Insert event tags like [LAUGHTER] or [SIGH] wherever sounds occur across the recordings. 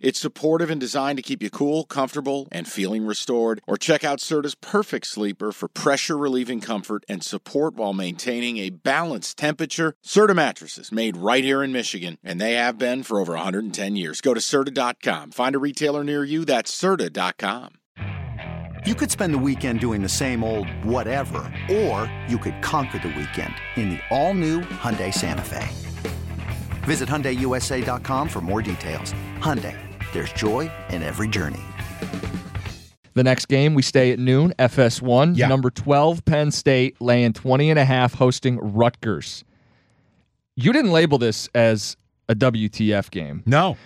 It's supportive and designed to keep you cool, comfortable, and feeling restored. Or check out Serta's Perfect Sleeper for pressure relieving comfort and support while maintaining a balanced temperature. Serta mattresses made right here in Michigan, and they have been for over 110 years. Go to Serta.com. Find a retailer near you. That's Serta.com. You could spend the weekend doing the same old whatever, or you could conquer the weekend in the all-new Hyundai Santa Fe. Visit HyundaiUSA.com for more details. Hyundai, there's joy in every journey. The next game, we stay at noon, FS1. Yeah. Number 12, Penn State, laying 20 and a half, hosting Rutgers. You didn't label this as a WTF game, No.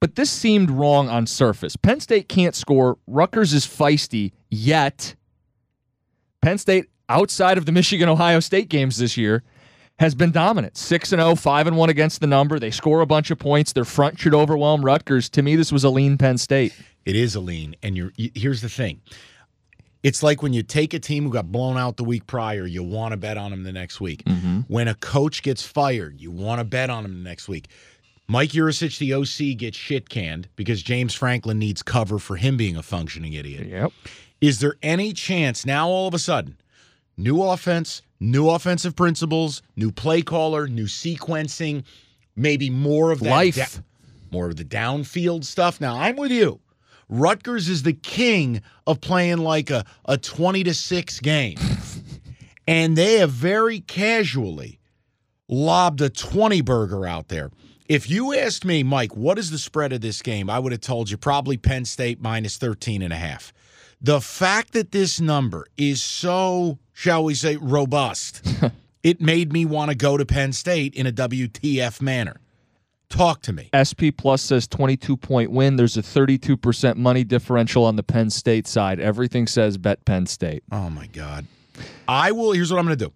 but this seemed wrong on surface. Penn State can't score. Rutgers is feisty, yet Penn State, outside of the Michigan Ohio State games this year, has been dominant. 6 and 0, 5 and 1 against the number. They score a bunch of points. Their front should overwhelm Rutgers. To me, this was a lean Penn State. It is a lean, and you're. Here's the thing. It's like when you take a team who got blown out the week prior, you want to bet on them the next week. Mm-hmm. When a coach gets fired, you want to bet on them the next week. Mike Yurcich, the OC, gets shit canned because James Franklin needs cover for him being a functioning idiot. Yep. Is there any chance now, all of a sudden, new offense, new offensive principles, new play caller, new sequencing, maybe more of that Life. da- more of the downfield stuff? Now, I'm with you. Rutgers is the king of playing like a, a 20 to 6 game. [LAUGHS] and they have very casually lobbed a 20 burger out there. If you asked me, Mike, what is the spread of this game? I would have told you probably Penn State minus 13 and a half. The fact that this number is so, shall we say, robust, [LAUGHS] it made me want to go to Penn State in a WTF manner. Talk to me. SP Plus says 22 point win. There's a 32% money differential on the Penn State side. Everything says bet Penn State. Oh my God. I will. Here's what I'm going to do.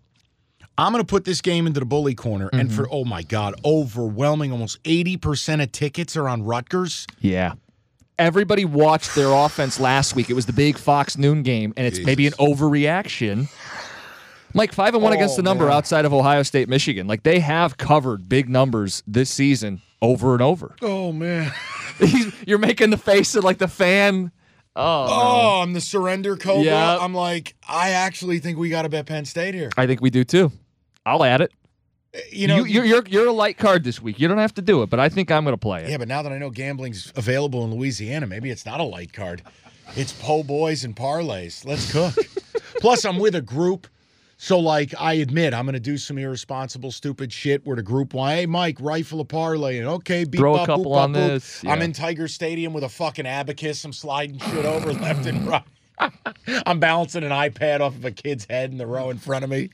I'm going to put this game into the bully corner, and mm-hmm. for oh my God, overwhelming, almost 80% of tickets are on Rutgers. Yeah. Everybody watched their offense last week. It was the big Fox noon game, and it's maybe an overreaction. Mike, five and one against the oh, number man. outside of Ohio State, Michigan. Like they have covered big numbers this season over and over. Oh man. [LAUGHS] You're making the face of like the fan. Oh, Oh, I'm the surrender cobra. Yeah. I'm like, I actually think we got to bet Penn State here. I think we do too. I'll add it. You know, you, are you're you're a light card this week. You don't have to do it, but I think I'm going to play it. yeah, but now that I know gambling's available in Louisiana, maybe it's not a light card. It's po' boys and parlays. Let's cook. [LAUGHS] Plus, I'm with a group. So, like, I admit I'm going to do some irresponsible, stupid shit where the group want, hey, Mike, rifle a parlay. And okay, beep, Throw a bop, couple boop, on boop. this, I'm in Tiger Stadium with a fucking abacus. I'm sliding shit over left and right. [LAUGHS] I'm balancing an iPad off of a kid's head in the row in front of me.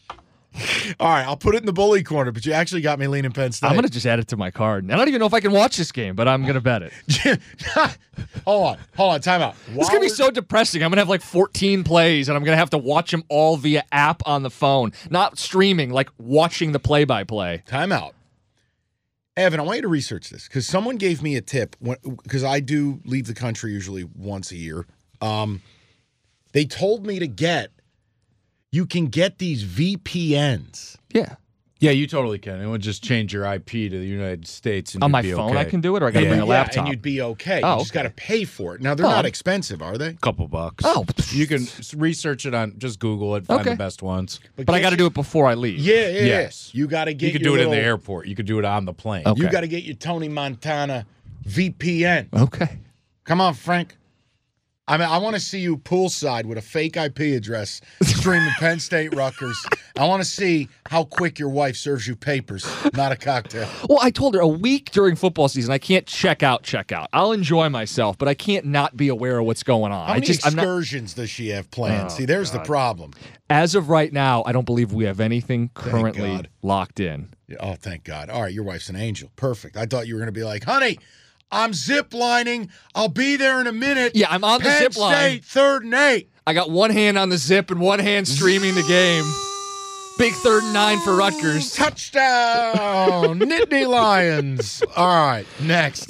[LAUGHS] All right, I'll put it in the bully corner, but you actually got me leaning Penn State. I'm going to just add it to my card. I don't even know if I can watch this game, but I'm going to bet it. [LAUGHS] hold on, hold on, time out. It's gonna be so depressing. I'm gonna have like 14 plays, and I'm gonna have to watch them all via app on the phone, not streaming, like watching the play-by-play. Time out. Evan, I want you to research this because someone gave me a tip because I do leave the country usually once a year. Um, they told me to get, you can get these VPNs. Yeah, Yeah, you totally can. It would just change your IP to the United States. And on my be phone okay. I can do it, or I gotta Yeah. bring a Yeah, laptop. and you'd be okay. Oh, you just got to pay for it. Now they're Oh. not expensive, are they? A couple bucks. Oh, you can research it on. Just Google it. Find Okay. the best ones. but I got to do it before I leave. Yeah, yeah. Yes. You got to get. You could do it in the airport. You could do it on the plane. Okay. You got to get your Tony Montana VPN. Okay. Come on, Frank. I mean, I want to see you poolside with a fake IP address streaming [LAUGHS] Penn State Rutgers. I want to see how quick your wife serves you papers, not a cocktail. Well, I told her a week during football season, I can't check out, check out. I'll enjoy myself, but I can't not be aware of what's going on. How I many just, I'm not. excursions does she have planned? Oh, see, there's the problem. As of right now, I don't believe we have anything currently locked in. Oh, thank God. All right, your wife's an angel. Perfect. I thought you were going to be like, honey, I'm zip lining. I'll be there in a minute. Yeah, I'm on the Penn zip line. State, third and eight. I got one hand on the zip and one hand streaming the game. Big third and nine for Rutgers. Touchdown, [LAUGHS] Nittany Lions. All right, next.